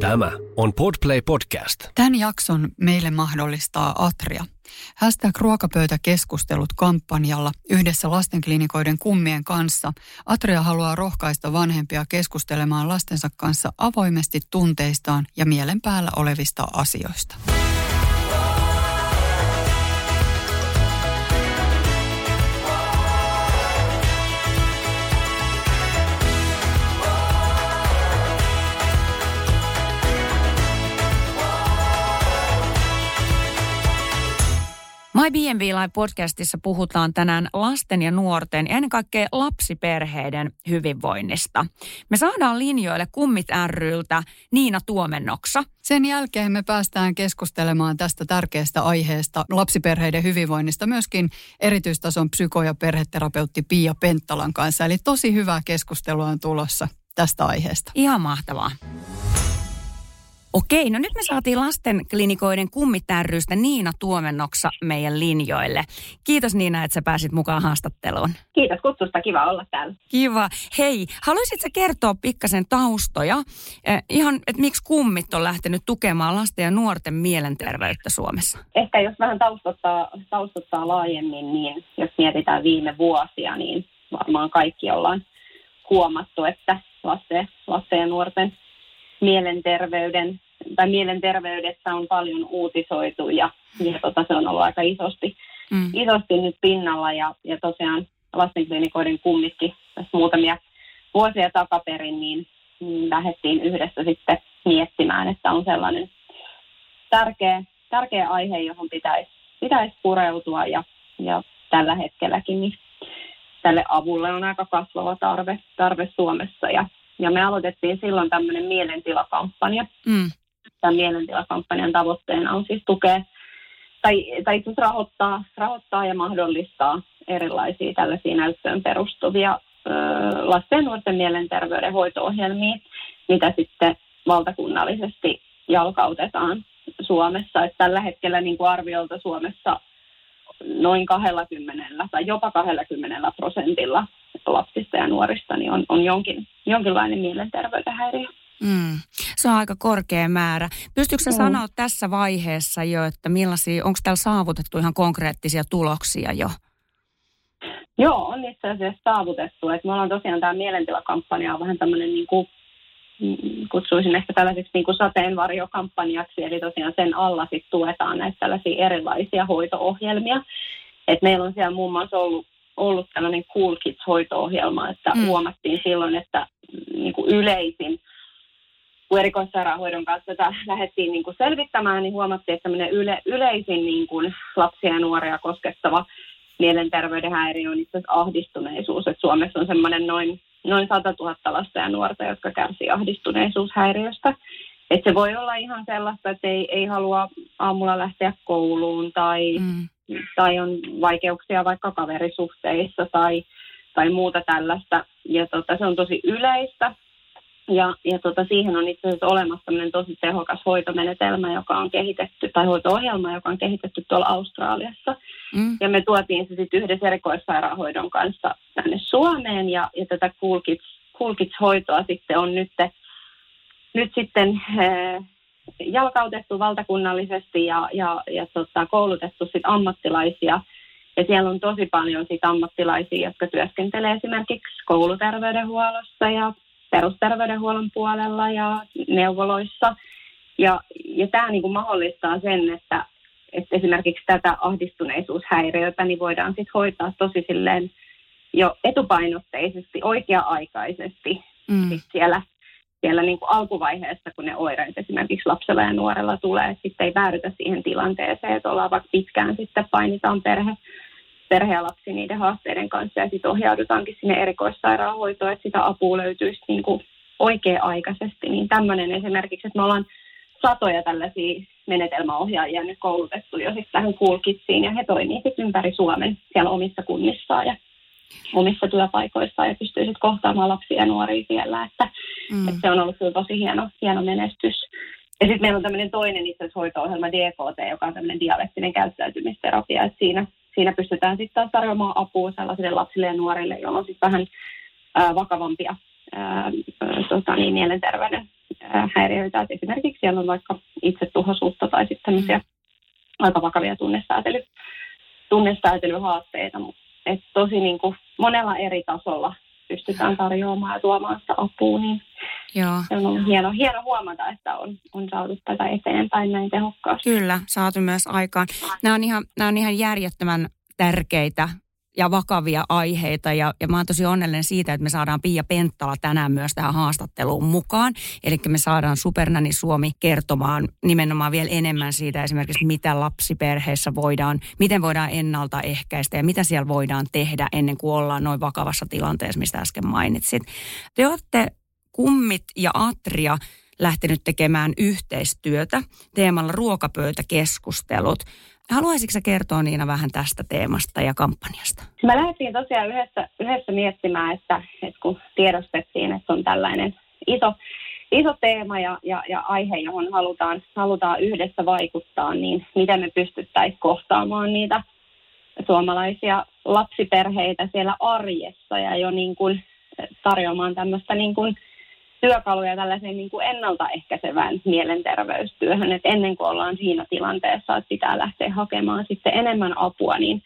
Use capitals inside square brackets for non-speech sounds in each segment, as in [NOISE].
Tämä on Podplay Podcast. Tämän jakson meille mahdollistaa Atria. Hashtag ruokapöytäkeskustelut kampanjalla yhdessä lastenklinikoiden kummien kanssa. Atria haluaa rohkaista vanhempia keskustelemaan lastensa kanssa avoimesti tunteistaan ja mielen päällä olevista asioista. My B&B Live podcastissa puhutaan tänään lasten ja nuorten ja ennen kaikkea lapsiperheiden hyvinvoinnista. Me saadaan linjoille Kummit ryltä Niina Tuomennoksa. Sen jälkeen me päästään keskustelemaan tästä tärkeästä aiheesta lapsiperheiden hyvinvoinnista myöskin erityistason psyko- ja perheterapeutti Pia Penttalan kanssa. Eli tosi hyvää keskustelua on tulossa tästä aiheesta. Ihan mahtavaa. Okei, no nyt me saatiin lastenklinikoiden kummitärrystä Niina Tuomennoksa meidän linjoille. Kiitos Niina, että sä pääsit mukaan haastatteluun. Kiitos kutsusta, kiva olla täällä. Kiva. Hei, haluaisitko kertoa pikkasen taustoja? Eh, ihan, että miksi kummit on lähtenyt tukemaan lasten ja nuorten mielenterveyttä Suomessa? Ehkä jos vähän taustottaa, taustottaa laajemmin, niin jos mietitään viime vuosia, niin varmaan kaikki ollaan huomattu, että lasten, lasten ja nuorten mielenterveyden tai mielenterveydestä on paljon uutisoitu ja, ja tota, se on ollut aika isosti, mm. isosti nyt pinnalla ja, ja tosiaan lastenklinikoiden kummitkin tässä muutamia vuosia takaperin, niin, niin lähdettiin yhdessä sitten miettimään, että on sellainen tärkeä, tärkeä aihe, johon pitäisi, pitäisi pureutua ja, ja tällä hetkelläkin niin tälle avulle on aika kasvava tarve, tarve Suomessa. Ja, ja me aloitettiin silloin tämmöinen mielentilakampanja, mm tämän mielentilakampanjan tavoitteena on siis tukea tai, tai itse rahoittaa, rahoittaa ja mahdollistaa erilaisia tällaisia näyttöön perustuvia ö, lasten ja nuorten mielenterveyden hoito-ohjelmia, mitä sitten valtakunnallisesti jalkautetaan Suomessa. Että tällä hetkellä niin kuin arviolta Suomessa noin 20 tai jopa 20 prosentilla lapsista ja nuorista niin on, on jonkin, jonkinlainen mielenterveyden häiriö. Mm. Se on aika korkea määrä. Pystytkö mm. sanoa tässä vaiheessa jo, että millaisia, onko täällä saavutettu ihan konkreettisia tuloksia jo? Joo, on itse asiassa saavutettu. Et me ollaan tosiaan tämä mielentilakampanja on vähän tämmöinen niin kuin, mm, kutsuisin ehkä tällaiseksi niin kuin sateenvarjokampanjaksi, eli tosiaan sen alla sit tuetaan näitä tällaisia erilaisia hoito-ohjelmia. Et meillä on siellä muun muassa ollut, ollut tällainen Cool Kids-hoito-ohjelma, että mm. huomattiin silloin, että mm, niin kuin yleisin kun erikoissairaanhoidon kanssa tätä lähdettiin niin kuin selvittämään, niin huomattiin, että yle, yleisin niin kuin lapsia ja nuoria koskettava mielenterveyden häiriö on itse asiassa ahdistuneisuus. Et Suomessa on semmoinen noin, noin 100 000 lasta ja nuorta, jotka kärsii ahdistuneisuushäiriöstä. Et se voi olla ihan sellaista, että ei, ei halua aamulla lähteä kouluun tai, mm. tai on vaikeuksia vaikka kaverisuhteissa tai, tai muuta tällaista. Ja tota, se on tosi yleistä. Ja, ja tota, siihen on itse asiassa olemassa tosi tehokas hoitomenetelmä, joka on kehitetty, tai hoito-ohjelma, joka on kehitetty tuolla Australiassa. Mm. Ja me tuotiin se sitten yhdessä erikoissairaanhoidon kanssa tänne Suomeen, ja, ja tätä Cool Kids, cool Kids-hoitoa sitten on nyt, nyt sitten äh, jalkautettu valtakunnallisesti ja, ja, ja tota, koulutettu sit ammattilaisia. Ja siellä on tosi paljon sit ammattilaisia, jotka työskentelee esimerkiksi kouluterveydenhuollossa ja perusterveydenhuollon puolella ja neuvoloissa. Ja, ja tämä niin kuin mahdollistaa sen, että, että esimerkiksi tätä ahdistuneisuushäiriötä niin voidaan sit hoitaa tosi silleen jo etupainotteisesti, oikea-aikaisesti mm. sit siellä, siellä niin kuin alkuvaiheessa, kun ne oireet esimerkiksi lapsella ja nuorella tulee, sitten ei päädytä siihen tilanteeseen, että ollaan vaikka pitkään sitten painitaan perhe, perhe ja lapsi niiden haasteiden kanssa ja sitten ohjaudutaankin sinne erikoissairaanhoitoon, että sitä apua löytyisi niin kuin oikea-aikaisesti. Niin tämmöinen esimerkiksi, että me ollaan satoja tällaisia menetelmäohjaajia nyt koulutettu jo sitten tähän Cool ja he toimii sitten ympäri Suomen siellä omissa kunnissaan ja omissa työpaikoissaan ja pystyy sitten kohtaamaan lapsia ja nuoria siellä, että, mm. että se on ollut kyllä tosi hieno, hieno menestys. Ja sitten meillä on tämmöinen toinen itse asiassa hoito-ohjelma DKT, joka on tämmöinen dialektinen käyttäytymisterapia, että siinä siinä pystytään sitten taas tarjoamaan apua sellaisille lapsille ja nuorille, joilla on sitten vähän ää, vakavampia ää, tota niin, mielenterveyden häiriöitä. Et esimerkiksi siellä on vaikka itsetuhoisuutta tai sitten tämmöisiä aika vakavia tunnesäätely, tunnesäätelyhaasteita. Et tosi niin kuin monella eri tasolla pystytään tarjoamaan ja tuomaan sitä apua, niin Joo. se on ollut hieno, hieno huomata, että on, on saatu tätä eteenpäin näin tehokkaasti. Kyllä, saatu myös aikaan. Nämä on ihan, nämä on ihan järjettömän tärkeitä ja vakavia aiheita. Ja, ja mä oon tosi onnellinen siitä, että me saadaan Pia Penttala tänään myös tähän haastatteluun mukaan. Eli me saadaan Supernani Suomi kertomaan nimenomaan vielä enemmän siitä esimerkiksi, mitä lapsiperheessä voidaan, miten voidaan ennaltaehkäistä ja mitä siellä voidaan tehdä ennen kuin ollaan noin vakavassa tilanteessa, mistä äsken mainitsit. Te olette kummit ja Atria lähtenyt tekemään yhteistyötä teemalla ruokapöytäkeskustelut. Haluaisitko kertoa Niina vähän tästä teemasta ja kampanjasta? Mä lähdettiin tosiaan yhdessä, yhdessä miettimään, että, että kun tiedostettiin, että on tällainen iso, iso teema ja, ja, ja aihe, johon halutaan, halutaan yhdessä vaikuttaa, niin miten me pystyttäisiin kohtaamaan niitä suomalaisia lapsiperheitä siellä arjessa ja jo niin kuin tarjoamaan tämmöistä niin kuin työkaluja tällaiseen niin kuin ennaltaehkäisevään mielenterveystyöhön, että ennen kuin ollaan siinä tilanteessa, että pitää lähteä hakemaan sitten enemmän apua, niin,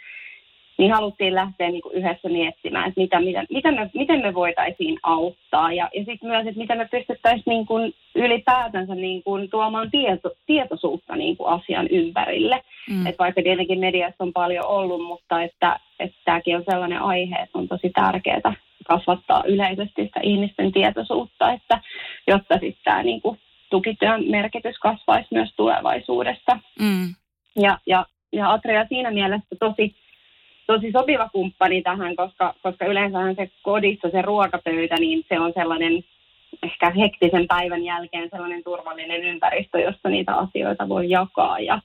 niin haluttiin lähteä niin kuin yhdessä miettimään, että mitä, mitä, mitä me, miten me voitaisiin auttaa ja, ja sitten myös, että miten me pystyttäisiin niin kuin ylipäätänsä niin kuin tuomaan tieto, tietoisuutta niin kuin asian ympärille. Mm. Että vaikka tietenkin mediassa on paljon ollut, mutta että, että tämäkin on sellainen aihe, että on tosi tärkeää kasvattaa yleisesti sitä ihmisten tietoisuutta, että jotta sitten tämä niin kuin, tukityön merkitys kasvaisi myös tulevaisuudessa. Mm. Ja, ja, ja Atria siinä mielessä tosi, tosi sopiva kumppani tähän, koska, koska yleensähän se kodissa se ruokapöytä, niin se on sellainen ehkä hektisen päivän jälkeen sellainen turvallinen ympäristö, jossa niitä asioita voi jakaa. Ja,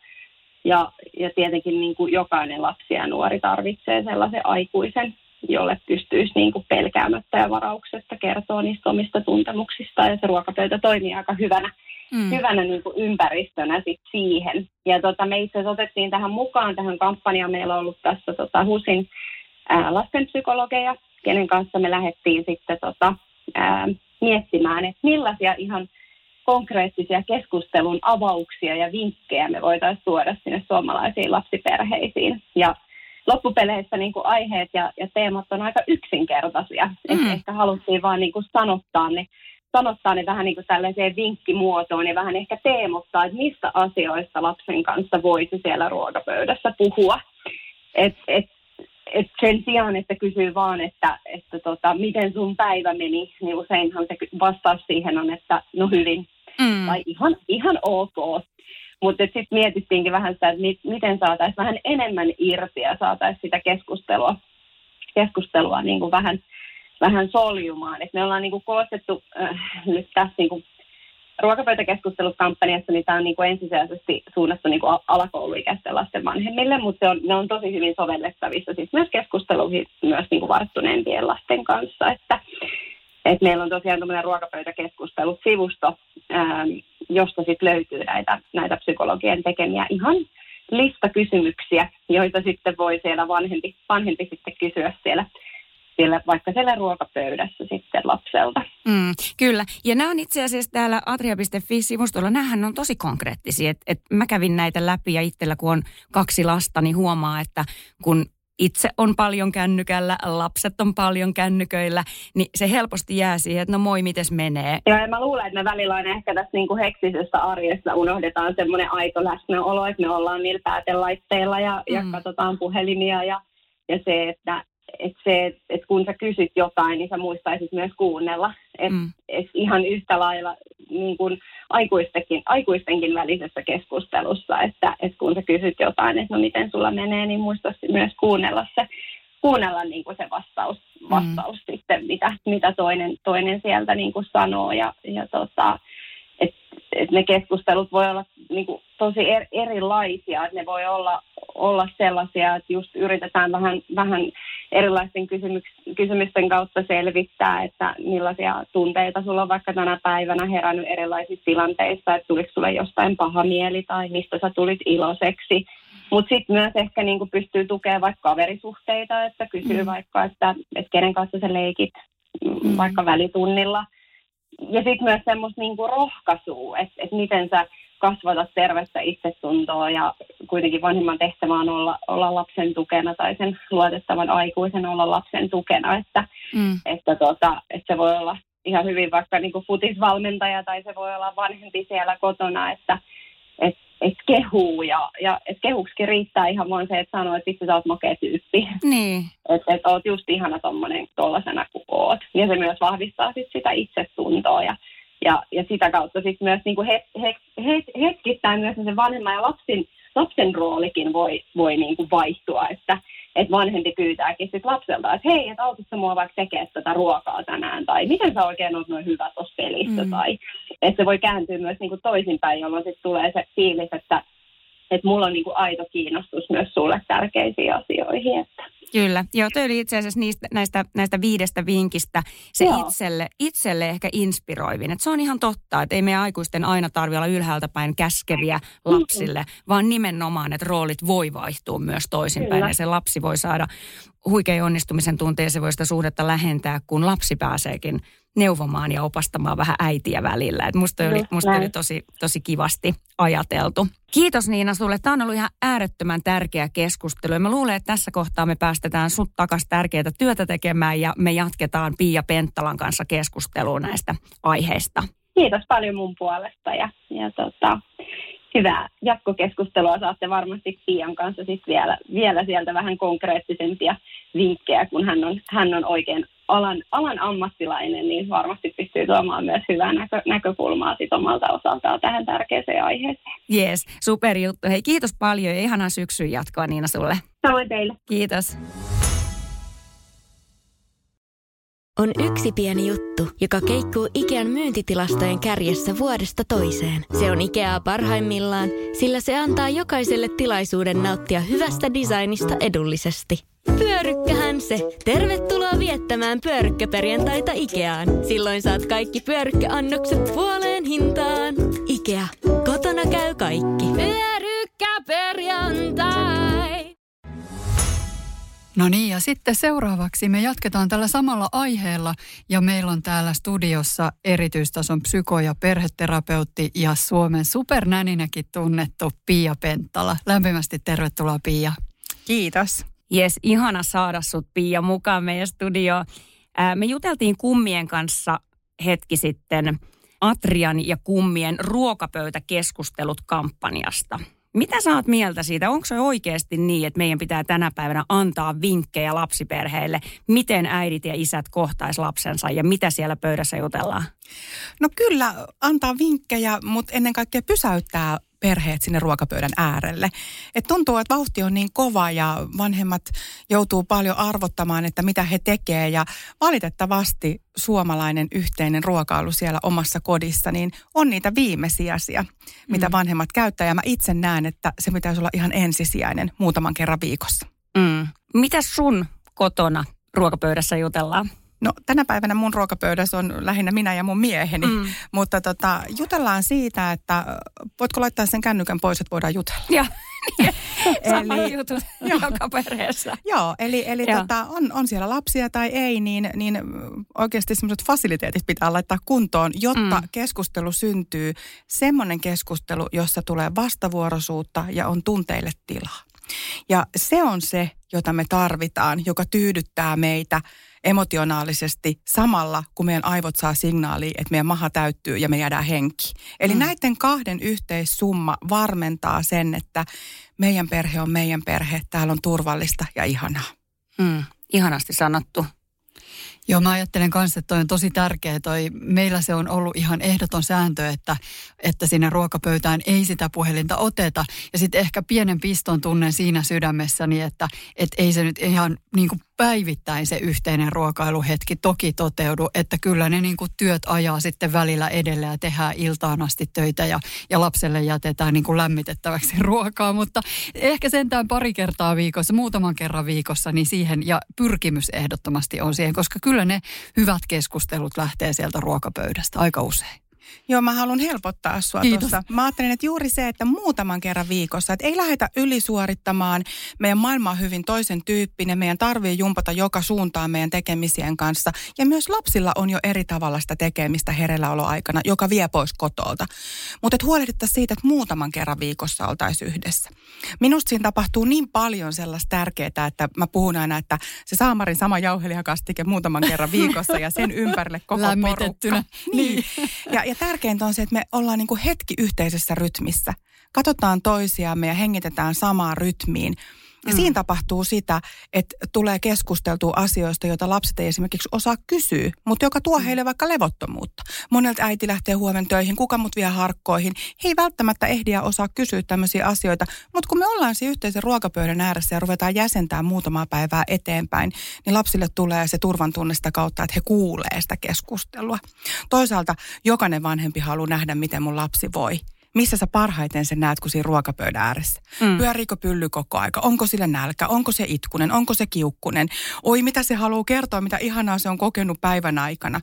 ja, ja tietenkin niin kuin jokainen lapsi ja nuori tarvitsee sellaisen aikuisen, jolle pystyisi niin kuin pelkäämättä ja varauksesta kertoa niistä omista tuntemuksista. Ja se ruokapöytä toimii aika hyvänä, mm. hyvänä niin kuin ympäristönä sit siihen. Ja tota, me itse asiassa otettiin tähän mukaan tähän kampanjaan. Meillä on ollut tässä tota, HUSin ää, lastenpsykologeja, kenen kanssa me lähdettiin sitten tota, ää, miettimään, että millaisia ihan konkreettisia keskustelun avauksia ja vinkkejä me voitaisiin tuoda sinne suomalaisiin lapsiperheisiin. Ja loppupeleissä niin kuin aiheet ja, ja teemat on aika yksinkertaisia. Mm. ehkä haluttiin vaan niin kuin sanottaa ne sanottaa ne vähän niin kuin tällaiseen vinkkimuotoon ja vähän ehkä teemottaa, että mistä asioista lapsen kanssa voisi siellä ruokapöydässä puhua. Et, et, et sen sijaan, että kysyy vaan, että, että tota, miten sun päivä meni, niin useinhan se vastaus siihen on, että no hyvin. Mm. Tai ihan, ihan ok. Mutta sitten mietittiinkin vähän sitä, että mit, miten saataisiin vähän enemmän irti ja saataisiin sitä keskustelua, keskustelua niin kuin vähän, vähän soljumaan. Et me ollaan niin kuin koostettu äh, nyt tässä niin kuin ruokapöytäkeskusteluskampanjassa, niin tämä on niin kuin ensisijaisesti suunnattu niin kuin alakouluikäisten lasten vanhemmille, mutta se on, ne on tosi hyvin sovellettavissa siis myös keskusteluihin myös niin kuin varttuneempien lasten kanssa. Että, et meillä on tosiaan tämmöinen ruokapöytäkeskustelusivusto, ähm, josta sitten löytyy näitä, näitä psykologien tekemiä ihan lista kysymyksiä, joita sitten voi siellä vanhempi, vanhempi sitten kysyä siellä siellä, vaikka siellä ruokapöydässä sitten lapselta. Mm, kyllä, ja nämä on itse asiassa täällä atria.fi-sivustolla, nämähän on tosi konkreettisia. Et, et mä kävin näitä läpi ja itsellä kun on kaksi lasta, niin huomaa, että kun itse on paljon kännykällä, lapset on paljon kännyköillä, niin se helposti jää siihen, että no moi, mites menee. Joo, ja mä luulen, että me välillä on ehkä tässä niin kuin heksisessä arjessa unohdetaan semmoinen aito läsnäolo, että me ollaan niillä päätelaitteilla ja, mm. ja katsotaan puhelimia ja, ja se, että että se, että kun sä kysyt jotain, niin sä muistaisit myös kuunnella. Että mm. et ihan yhtä lailla niin kuin aikuistenkin, aikuistenkin välisessä keskustelussa, että, että kun sä kysyt jotain, että no miten sulla menee, niin muistaisi myös kuunnella se, kuunnella niin kuin se vastaus, mm. vastaus mm. sitten, mitä, mitä toinen, toinen sieltä niin kuin sanoo. Ja, ja tota, että et ne keskustelut voi olla niin kuin, tosi er, erilaisia, että ne voi olla, olla sellaisia, että just yritetään vähän, vähän erilaisten kysymyks- kysymysten kautta selvittää, että millaisia tunteita sulla on vaikka tänä päivänä herännyt erilaisissa tilanteissa, että tuliko sulle jostain paha mieli tai mistä sä tulit iloiseksi. Mutta sitten myös ehkä niinku pystyy tukemaan vaikka kaverisuhteita, että kysyy mm. vaikka, että, että kenen kanssa sä leikit mm. vaikka välitunnilla – ja sitten myös semmoista niinku rohkaisua, että et miten sä kasvata tervettä itsetuntoa ja kuitenkin vanhemman tehtävä on olla, olla lapsen tukena tai sen luotettavan aikuisen olla lapsen tukena, että, mm. että, tota, että se voi olla ihan hyvin vaikka niin kuin futisvalmentaja tai se voi olla vanhempi siellä kotona, että et, et kehuu ja, ja et kehuksikin riittää ihan vain se, että sanoo, että vitsi sä oot makea tyyppi. Niin. Että et oot just ihana tommonen tollasena kuin oot. Ja se myös vahvistaa sit sitä itsetuntoa ja ja, ja sitä kautta sitten myös niin kuin het, het, het, hetkittäin myös se vanhemman ja lapsen, lapsen roolikin voi, voi niin kuin vaihtua, että et vanhempi pyytääkin sit lapselta, että hei, että autitko mua vaikka tekemään tätä ruokaa tänään, tai miten sä oikein oot noin hyvä tuossa pelissä, mm. tai että se voi kääntyä myös niin kuin toisinpäin, jolloin sitten tulee se fiilis, että että mulla on niin kuin aito kiinnostus myös sulle tärkeisiin asioihin. Että. Kyllä, joo, toi oli itse asiassa niistä, näistä, näistä viidestä vinkistä se itselle, itselle ehkä inspiroivin. Et se on ihan totta, että ei meidän aikuisten aina tarvitse olla ylhäältä päin käskeviä lapsille, mm-hmm. vaan nimenomaan, että roolit voi vaihtua myös toisinpäin. Kyllä. Ja se lapsi voi saada huikein onnistumisen tunteen, se voi sitä suhdetta lähentää, kun lapsi pääseekin neuvomaan ja opastamaan vähän äitiä välillä. Et musta oli, musta oli tosi, tosi kivasti ajateltu. Kiitos Niina sulle. Tämä on ollut ihan äärettömän tärkeä keskustelu. Ja mä luulen, että tässä kohtaa me päästetään sut takas tärkeää työtä tekemään ja me jatketaan Pia Penttalan kanssa keskustelua näistä aiheista. Kiitos paljon mun puolesta ja, ja tota, hyvää jatkokeskustelua. Saatte varmasti Pian kanssa sit vielä, vielä sieltä vähän konkreettisempia vinkkejä, kun hän on, hän on oikein alan, alan ammattilainen, niin varmasti pystyy tuomaan myös hyvää näkö, näkökulmaa sit omalta osaltaan tähän tärkeäseen aiheeseen. Yes, super juttu. Hei kiitos paljon ja ihanaa syksyn jatkoa Niina sulle. Samoin teille. Kiitos. On yksi pieni juttu, joka keikkuu Ikean myyntitilastojen kärjessä vuodesta toiseen. Se on Ikeaa parhaimmillaan, sillä se antaa jokaiselle tilaisuuden nauttia hyvästä designista edullisesti. Pyörykkähän se. Tervetuloa viettämään pyörykkäperjantaita Ikeaan. Silloin saat kaikki pyörykkäannokset puoleen hintaan. Ikea. Kotona käy kaikki. Pyörykkäperjantai. No niin, ja sitten seuraavaksi me jatketaan tällä samalla aiheella ja meillä on täällä studiossa erityistason psyko- ja perheterapeutti ja Suomen supernäninäkin tunnettu Pia Penttala. Lämpimästi tervetuloa Pia. Kiitos. Jes, ihana saada sut Pia mukaan meidän studioon. Me juteltiin kummien kanssa hetki sitten Atrian ja kummien ruokapöytäkeskustelut kampanjasta. Mitä sä oot mieltä siitä? Onko se oikeasti niin, että meidän pitää tänä päivänä antaa vinkkejä lapsiperheille, miten äidit ja isät kohtais lapsensa ja mitä siellä pöydässä jutellaan? No kyllä, antaa vinkkejä, mutta ennen kaikkea pysäyttää perheet sinne ruokapöydän äärelle. Et tuntuu, että vauhti on niin kova ja vanhemmat joutuu paljon arvottamaan, että mitä he tekee ja valitettavasti suomalainen yhteinen ruokailu siellä omassa kodissa, niin on niitä viimesijaisia, mitä mm. vanhemmat käyttää. Ja mä itse näen, että se pitäisi olla ihan ensisijainen muutaman kerran viikossa. Mm. Mitä sun kotona ruokapöydässä jutellaan? No tänä päivänä mun ruokapöydässä on lähinnä minä ja mun mieheni, mm. mutta tota, jutellaan siitä, että voitko laittaa sen kännykän pois, että voidaan jutella. Joo. [LAUGHS] Sama eli, juttu [LAUGHS] joka perheessä. Joo, eli, eli Joo. Tota, on, on siellä lapsia tai ei, niin, niin oikeasti semmoiset fasiliteetit pitää laittaa kuntoon, jotta mm. keskustelu syntyy. Semmoinen keskustelu, jossa tulee vastavuoroisuutta ja on tunteille tilaa. Ja se on se, jota me tarvitaan, joka tyydyttää meitä – emotionaalisesti samalla, kun meidän aivot saa signaali, että meidän maha täyttyy ja me jäädään henki. Eli mm. näiden kahden yhteissumma varmentaa sen, että meidän perhe on meidän perhe, täällä on turvallista ja ihanaa. Mm, ihanasti sanottu. Joo, mä ajattelen kanssa, että toi on tosi tärkeä. Toi, meillä se on ollut ihan ehdoton sääntö, että, että sinne ruokapöytään ei sitä puhelinta oteta. Ja sitten ehkä pienen piston tunnen siinä sydämessäni, että, että ei se nyt ihan niin kuin päivittäin se yhteinen ruokailuhetki toki toteudu, että kyllä ne niin kuin työt ajaa sitten välillä edellä ja tehdään iltaan asti töitä ja, ja lapselle jätetään niin kuin lämmitettäväksi [LAUGHS] ruokaa, mutta ehkä sentään pari kertaa viikossa, muutaman kerran viikossa, niin siihen ja pyrkimys ehdottomasti on siihen, koska kyllä ne hyvät keskustelut lähtee sieltä ruokapöydästä aika usein. Joo, mä haluan helpottaa sua tuossa. Mä ajattelen, että juuri se, että muutaman kerran viikossa, että ei lähdetä ylisuorittamaan. Meidän maailma on hyvin toisen tyyppinen, meidän tarvii jumpata joka suuntaan meidän tekemisien kanssa. Ja myös lapsilla on jo eri tavalla sitä tekemistä herelläoloaikana, joka vie pois kotolta. Mutta että huolehdittaisiin siitä, että muutaman kerran viikossa oltaisiin yhdessä. Minusta siinä tapahtuu niin paljon sellaista tärkeää, että mä puhun aina, että se saamarin sama jauhelihakastike muutaman kerran viikossa ja sen ympärille koko porukka. [LAUGHS] Niin. Ja, ja tärkeintä on se, että me ollaan niin kuin hetki yhteisessä rytmissä. Katsotaan toisiamme ja hengitetään samaan rytmiin. Ja mm. siinä tapahtuu sitä, että tulee keskusteltua asioista, joita lapset ei esimerkiksi osaa kysyä, mutta joka tuo mm. heille vaikka levottomuutta. Monelta äiti lähtee huomen töihin, kuka mut vie harkkoihin. He ei välttämättä ehdiä osaa kysyä tämmöisiä asioita, mutta kun me ollaan siinä yhteisen ruokapöydän ääressä ja ruvetaan jäsentää muutamaa päivää eteenpäin, niin lapsille tulee se turvan tunne sitä kautta, että he kuulee sitä keskustelua. Toisaalta jokainen vanhempi haluaa nähdä, miten mun lapsi voi missä sä parhaiten sen näet, kun siinä ruokapöydän ääressä? Mm. Pyöriikö pylly koko aika? Onko sille nälkä? Onko se itkunen? Onko se kiukkunen? Oi, mitä se haluaa kertoa, mitä ihanaa se on kokenut päivän aikana.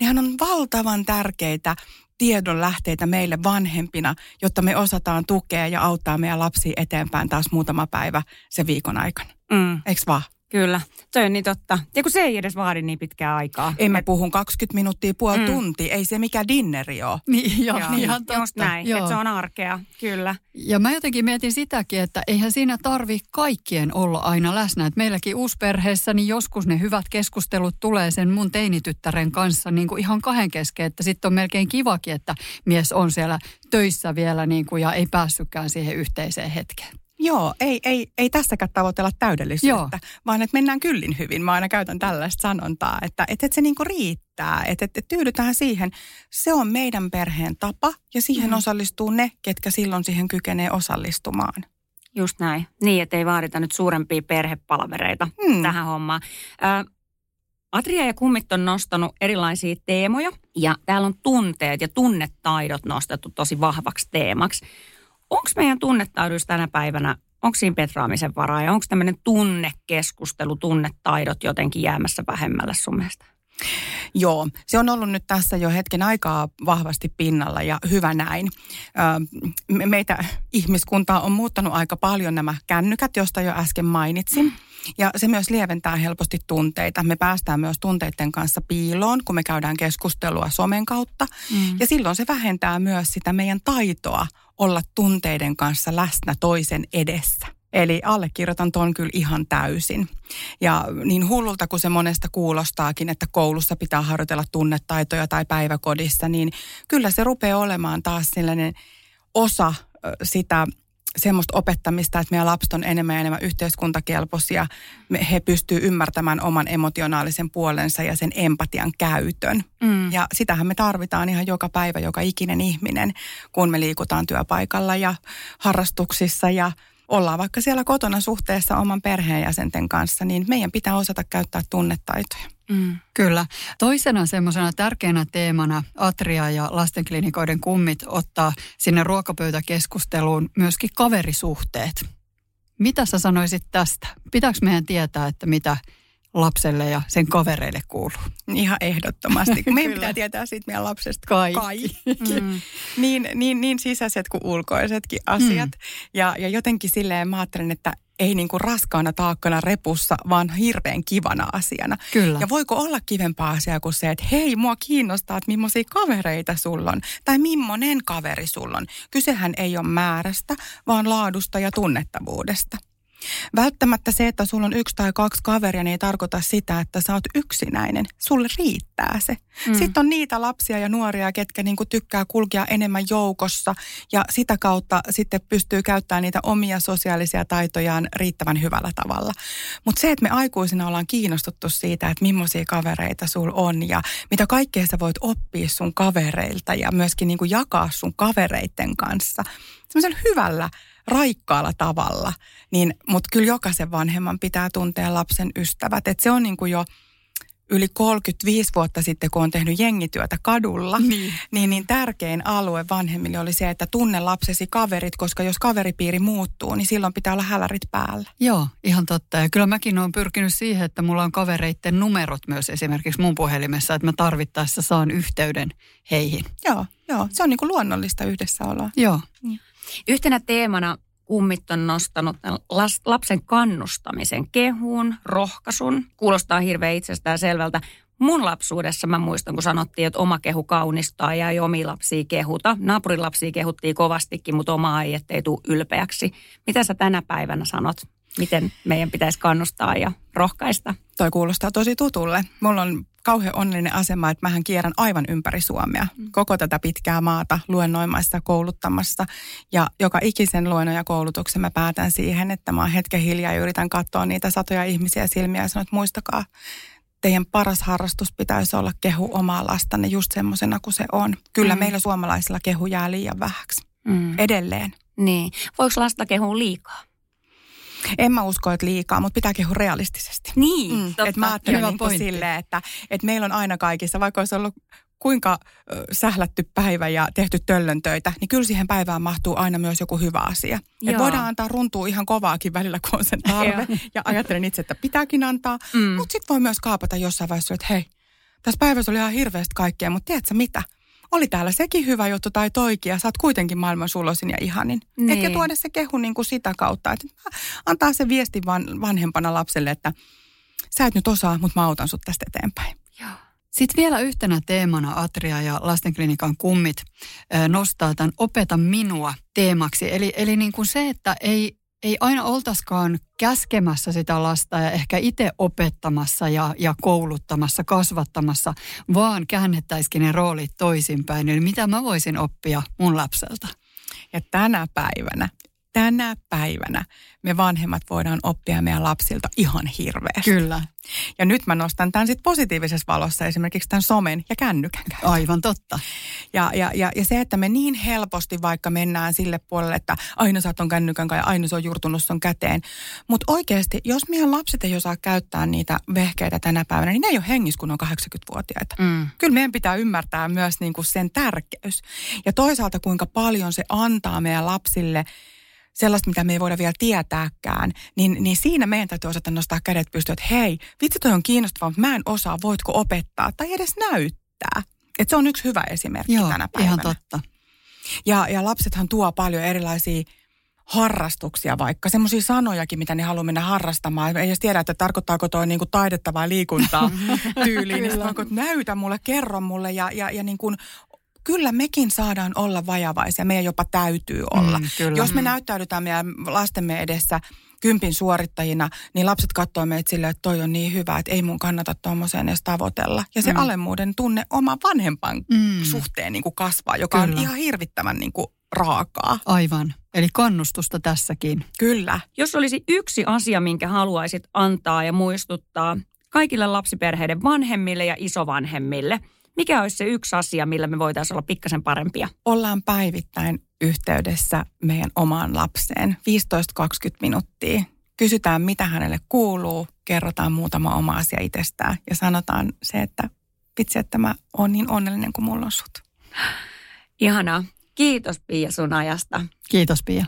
Nehän on valtavan tärkeitä tiedon lähteitä meille vanhempina, jotta me osataan tukea ja auttaa meidän lapsia eteenpäin taas muutama päivä se viikon aikana. Mm. Eikö vaan? Kyllä, se on niin totta. Ja kun se ei edes vaadi niin pitkää aikaa. Ei mä puhun 20 minuuttia, puoli mm. tunti. Ei se mikä dinneri ole. [LAUGHS] Niin, joo, joo. ihan totta. Just näin, joo. että se on arkea, kyllä. Ja mä jotenkin mietin sitäkin, että eihän siinä tarvi kaikkien olla aina läsnä. Et meilläkin uusperheessä, niin joskus ne hyvät keskustelut tulee sen mun teinityttären kanssa niin kuin ihan kahden kesken. Että sitten on melkein kivakin, että mies on siellä töissä vielä niin kuin, ja ei päässytkään siihen yhteiseen hetkeen. Joo, ei, ei, ei tässäkään tavoitella täydellisyyttä, Joo. vaan että mennään kyllin hyvin. Mä aina käytän tällaista sanontaa, että, että, että se niinku riittää, että, että tyydytään siihen. Se on meidän perheen tapa ja siihen mm. osallistuu ne, ketkä silloin siihen kykenee osallistumaan. Just näin. Niin, että ei vaadita nyt suurempia perhepalvereita mm. tähän hommaan. Ö, Atria ja kummit on nostanut erilaisia teemoja ja täällä on tunteet ja tunnetaidot nostettu tosi vahvaksi teemaksi onko meidän tunnetaidoissa tänä päivänä, onko siinä petraamisen varaa ja onko tämmöinen tunnekeskustelu, tunnetaidot jotenkin jäämässä vähemmälle sun mielestä? Joo, se on ollut nyt tässä jo hetken aikaa vahvasti pinnalla ja hyvä näin. Meitä ihmiskuntaa on muuttanut aika paljon nämä kännykät, joista jo äsken mainitsin. Ja se myös lieventää helposti tunteita. Me päästään myös tunteiden kanssa piiloon, kun me käydään keskustelua somen kautta. Mm. Ja silloin se vähentää myös sitä meidän taitoa olla tunteiden kanssa läsnä toisen edessä. Eli allekirjoitan ton kyllä ihan täysin. Ja niin hullulta kuin se monesta kuulostaakin, että koulussa pitää harjoitella tunnetaitoja tai päiväkodissa, niin kyllä se rupeaa olemaan taas sellainen osa sitä semmoista opettamista, että meidän lapset on enemmän ja enemmän yhteiskuntakelpoisia. He pystyy ymmärtämään oman emotionaalisen puolensa ja sen empatian käytön. Mm. Ja sitähän me tarvitaan ihan joka päivä, joka ikinen ihminen, kun me liikutaan työpaikalla ja harrastuksissa ja ollaan vaikka siellä kotona suhteessa oman perheenjäsenten kanssa, niin meidän pitää osata käyttää tunnetaitoja. Mm. Kyllä. Toisena semmoisena tärkeänä teemana Atria ja lastenklinikoiden kummit ottaa sinne ruokapöytäkeskusteluun myöskin kaverisuhteet. Mitä sä sanoisit tästä? Pitääkö meidän tietää, että mitä lapselle ja sen kavereille kuuluu? Ihan ehdottomasti. Meidän [LAUGHS] pitää tietää siitä meidän lapsesta kaikki. kaikki. Mm. niin, niin, niin sisäiset kuin ulkoisetkin asiat. Mm. Ja, ja jotenkin silleen mä ajattelen, että ei niin kuin raskaana taakkana repussa, vaan hirveän kivana asiana. Kyllä. Ja voiko olla kivempaa asiaa kuin se, että hei, mua kiinnostaa, että millaisia kavereita sulla on, tai millainen kaveri sulla on. Kysehän ei ole määrästä, vaan laadusta ja tunnettavuudesta. Välttämättä se, että sulla on yksi tai kaksi kaveria, niin ei tarkoita sitä, että sä oot yksinäinen. Sulle riittää se. Mm. Sitten on niitä lapsia ja nuoria, ketkä niinku tykkää kulkea enemmän joukossa ja sitä kautta sitten pystyy käyttämään niitä omia sosiaalisia taitojaan riittävän hyvällä tavalla. Mutta se, että me aikuisina ollaan kiinnostuttu siitä, että millaisia kavereita sul on ja mitä kaikkea sä voit oppia sun kavereilta ja myöskin niinku jakaa sun kavereiden kanssa. Semmoisella hyvällä raikkaalla tavalla, niin, mutta kyllä jokaisen vanhemman pitää tuntea lapsen ystävät. Et se on niin kuin jo yli 35 vuotta sitten, kun on tehnyt jengityötä kadulla, niin. Niin, niin tärkein alue vanhemmille oli se, että tunne lapsesi kaverit, koska jos kaveripiiri muuttuu, niin silloin pitää olla hälärit päällä. Joo, ihan totta. Ja kyllä mäkin olen pyrkinyt siihen, että mulla on kavereiden numerot myös esimerkiksi mun puhelimessa, että mä tarvittaessa saan yhteyden heihin. Joo, joo. Se on niin kuin luonnollista yhdessäoloa. Joo. Niin. Yhtenä teemana kummit on nostanut lapsen kannustamisen kehuun, rohkaisun. Kuulostaa hirveän itsestään selvältä. Mun lapsuudessa mä muistan, kun sanottiin, että oma kehu kaunistaa ja ei omi lapsia kehuta. Naapurin lapsia kehuttiin kovastikin, mutta oma ei, ettei tule ylpeäksi. Mitä sä tänä päivänä sanot? Miten meidän pitäisi kannustaa ja rohkaista? Toi kuulostaa tosi tutulle. Mulla on kauhean onnellinen asema, että mähän kierrän aivan ympäri Suomea. Mm. Koko tätä pitkää maata luennoimassa, kouluttamassa. Ja joka ikisen luennon ja koulutuksen mä päätän siihen, että mä oon hetken hiljaa ja yritän katsoa niitä satoja ihmisiä silmiä ja sanon, että muistakaa, teidän paras harrastus pitäisi olla kehu omaa lastanne just semmoisena kuin se on. Kyllä mm. meillä suomalaisilla kehu jää liian vähäksi. Mm. Edelleen. Niin. Voiko lasta kehua liikaa? En mä usko, että liikaa, mutta pitää kehua realistisesti. Niin, mm, totta. Et mä ajattelen niin silleen, että, että meillä on aina kaikissa, vaikka olisi ollut kuinka sählätty päivä ja tehty töllön töitä, niin kyllä siihen päivään mahtuu aina myös joku hyvä asia. Et voidaan antaa runtua ihan kovaakin välillä, kun on sen tarve. ja ajattelen itse, että pitääkin antaa. Mm. Mutta sitten voi myös kaapata jossain vaiheessa, että hei, tässä päivässä oli ihan hirveästi kaikkea, mutta tiedätkö mitä? Oli täällä sekin hyvä juttu tai toikin ja sä oot kuitenkin maailman sulosin ja ihanin. Niin. Eikä tuoda se kehu niin kuin sitä kautta, että antaa se viesti van, vanhempana lapselle, että sä et nyt osaa, mutta mä autan sut tästä eteenpäin. Joo. Sitten vielä yhtenä teemana Atria ja lastenklinikan kummit nostaa tämän Opeta minua teemaksi. Eli, eli niin kuin se, että ei, ei aina oltaskaan käskemässä sitä lasta ja ehkä itse opettamassa ja, ja kouluttamassa, kasvattamassa, vaan käännettäisikin ne roolit toisinpäin. Eli mitä mä voisin oppia mun lapselta? Ja tänä päivänä tänä päivänä me vanhemmat voidaan oppia meidän lapsilta ihan hirveästi. Kyllä. Ja nyt mä nostan tämän sitten positiivisessa valossa esimerkiksi tämän somen ja kännykän käytön. Aivan totta. Ja, ja, ja, ja se, että me niin helposti vaikka mennään sille puolelle, että aina saat on kännykän ja aina se on jurtunut sun käteen. Mutta oikeasti, jos meidän lapset ei osaa käyttää niitä vehkeitä tänä päivänä, niin ne ei ole hengissä, kun on 80-vuotiaita. Mm. Kyllä meidän pitää ymmärtää myös niinku sen tärkeys. Ja toisaalta kuinka paljon se antaa meidän lapsille – sellaista, mitä me ei voida vielä tietääkään, niin, niin siinä meidän täytyy osata nostaa kädet pystyyn, että hei, vitsi toi on kiinnostavaa, mutta mä en osaa, voitko opettaa tai edes näyttää. Että se on yksi hyvä esimerkki Joo, tänä päivänä. ihan totta. Ja, ja lapsethan tuo paljon erilaisia harrastuksia vaikka, semmoisia sanojakin, mitä ne haluaa mennä harrastamaan. Ei edes tiedä, että tarkoittaako toi niinku taidetta vai liikuntaa [LAUGHS] tyyliin. niin näytä mulle, kerro mulle ja, ja, ja niin kuin kyllä mekin saadaan olla vajavaisia, meidän jopa täytyy olla. Mm, kyllä. Jos me mm. näyttäydytään meidän lastemme edessä kympin suorittajina, niin lapset katsoo meitä silleen, että toi on niin hyvä, että ei mun kannata tuommoiseen edes tavoitella. Ja se mm. alemmuuden tunne oma vanhempan mm. suhteen niin kuin kasvaa, joka Kyllä. on ihan hirvittävän niin kuin raakaa. Aivan. Eli kannustusta tässäkin. Kyllä. Jos olisi yksi asia, minkä haluaisit antaa ja muistuttaa kaikille lapsiperheiden vanhemmille ja isovanhemmille – mikä olisi se yksi asia, millä me voitaisiin olla pikkasen parempia? Ollaan päivittäin yhteydessä meidän omaan lapseen 15-20 minuuttia. Kysytään, mitä hänelle kuuluu, kerrotaan muutama oma asia itsestään ja sanotaan se, että vitsi, että mä oon niin onnellinen kuin mulla on sut. Ihanaa. Kiitos Pia sun ajasta. Kiitos Pia.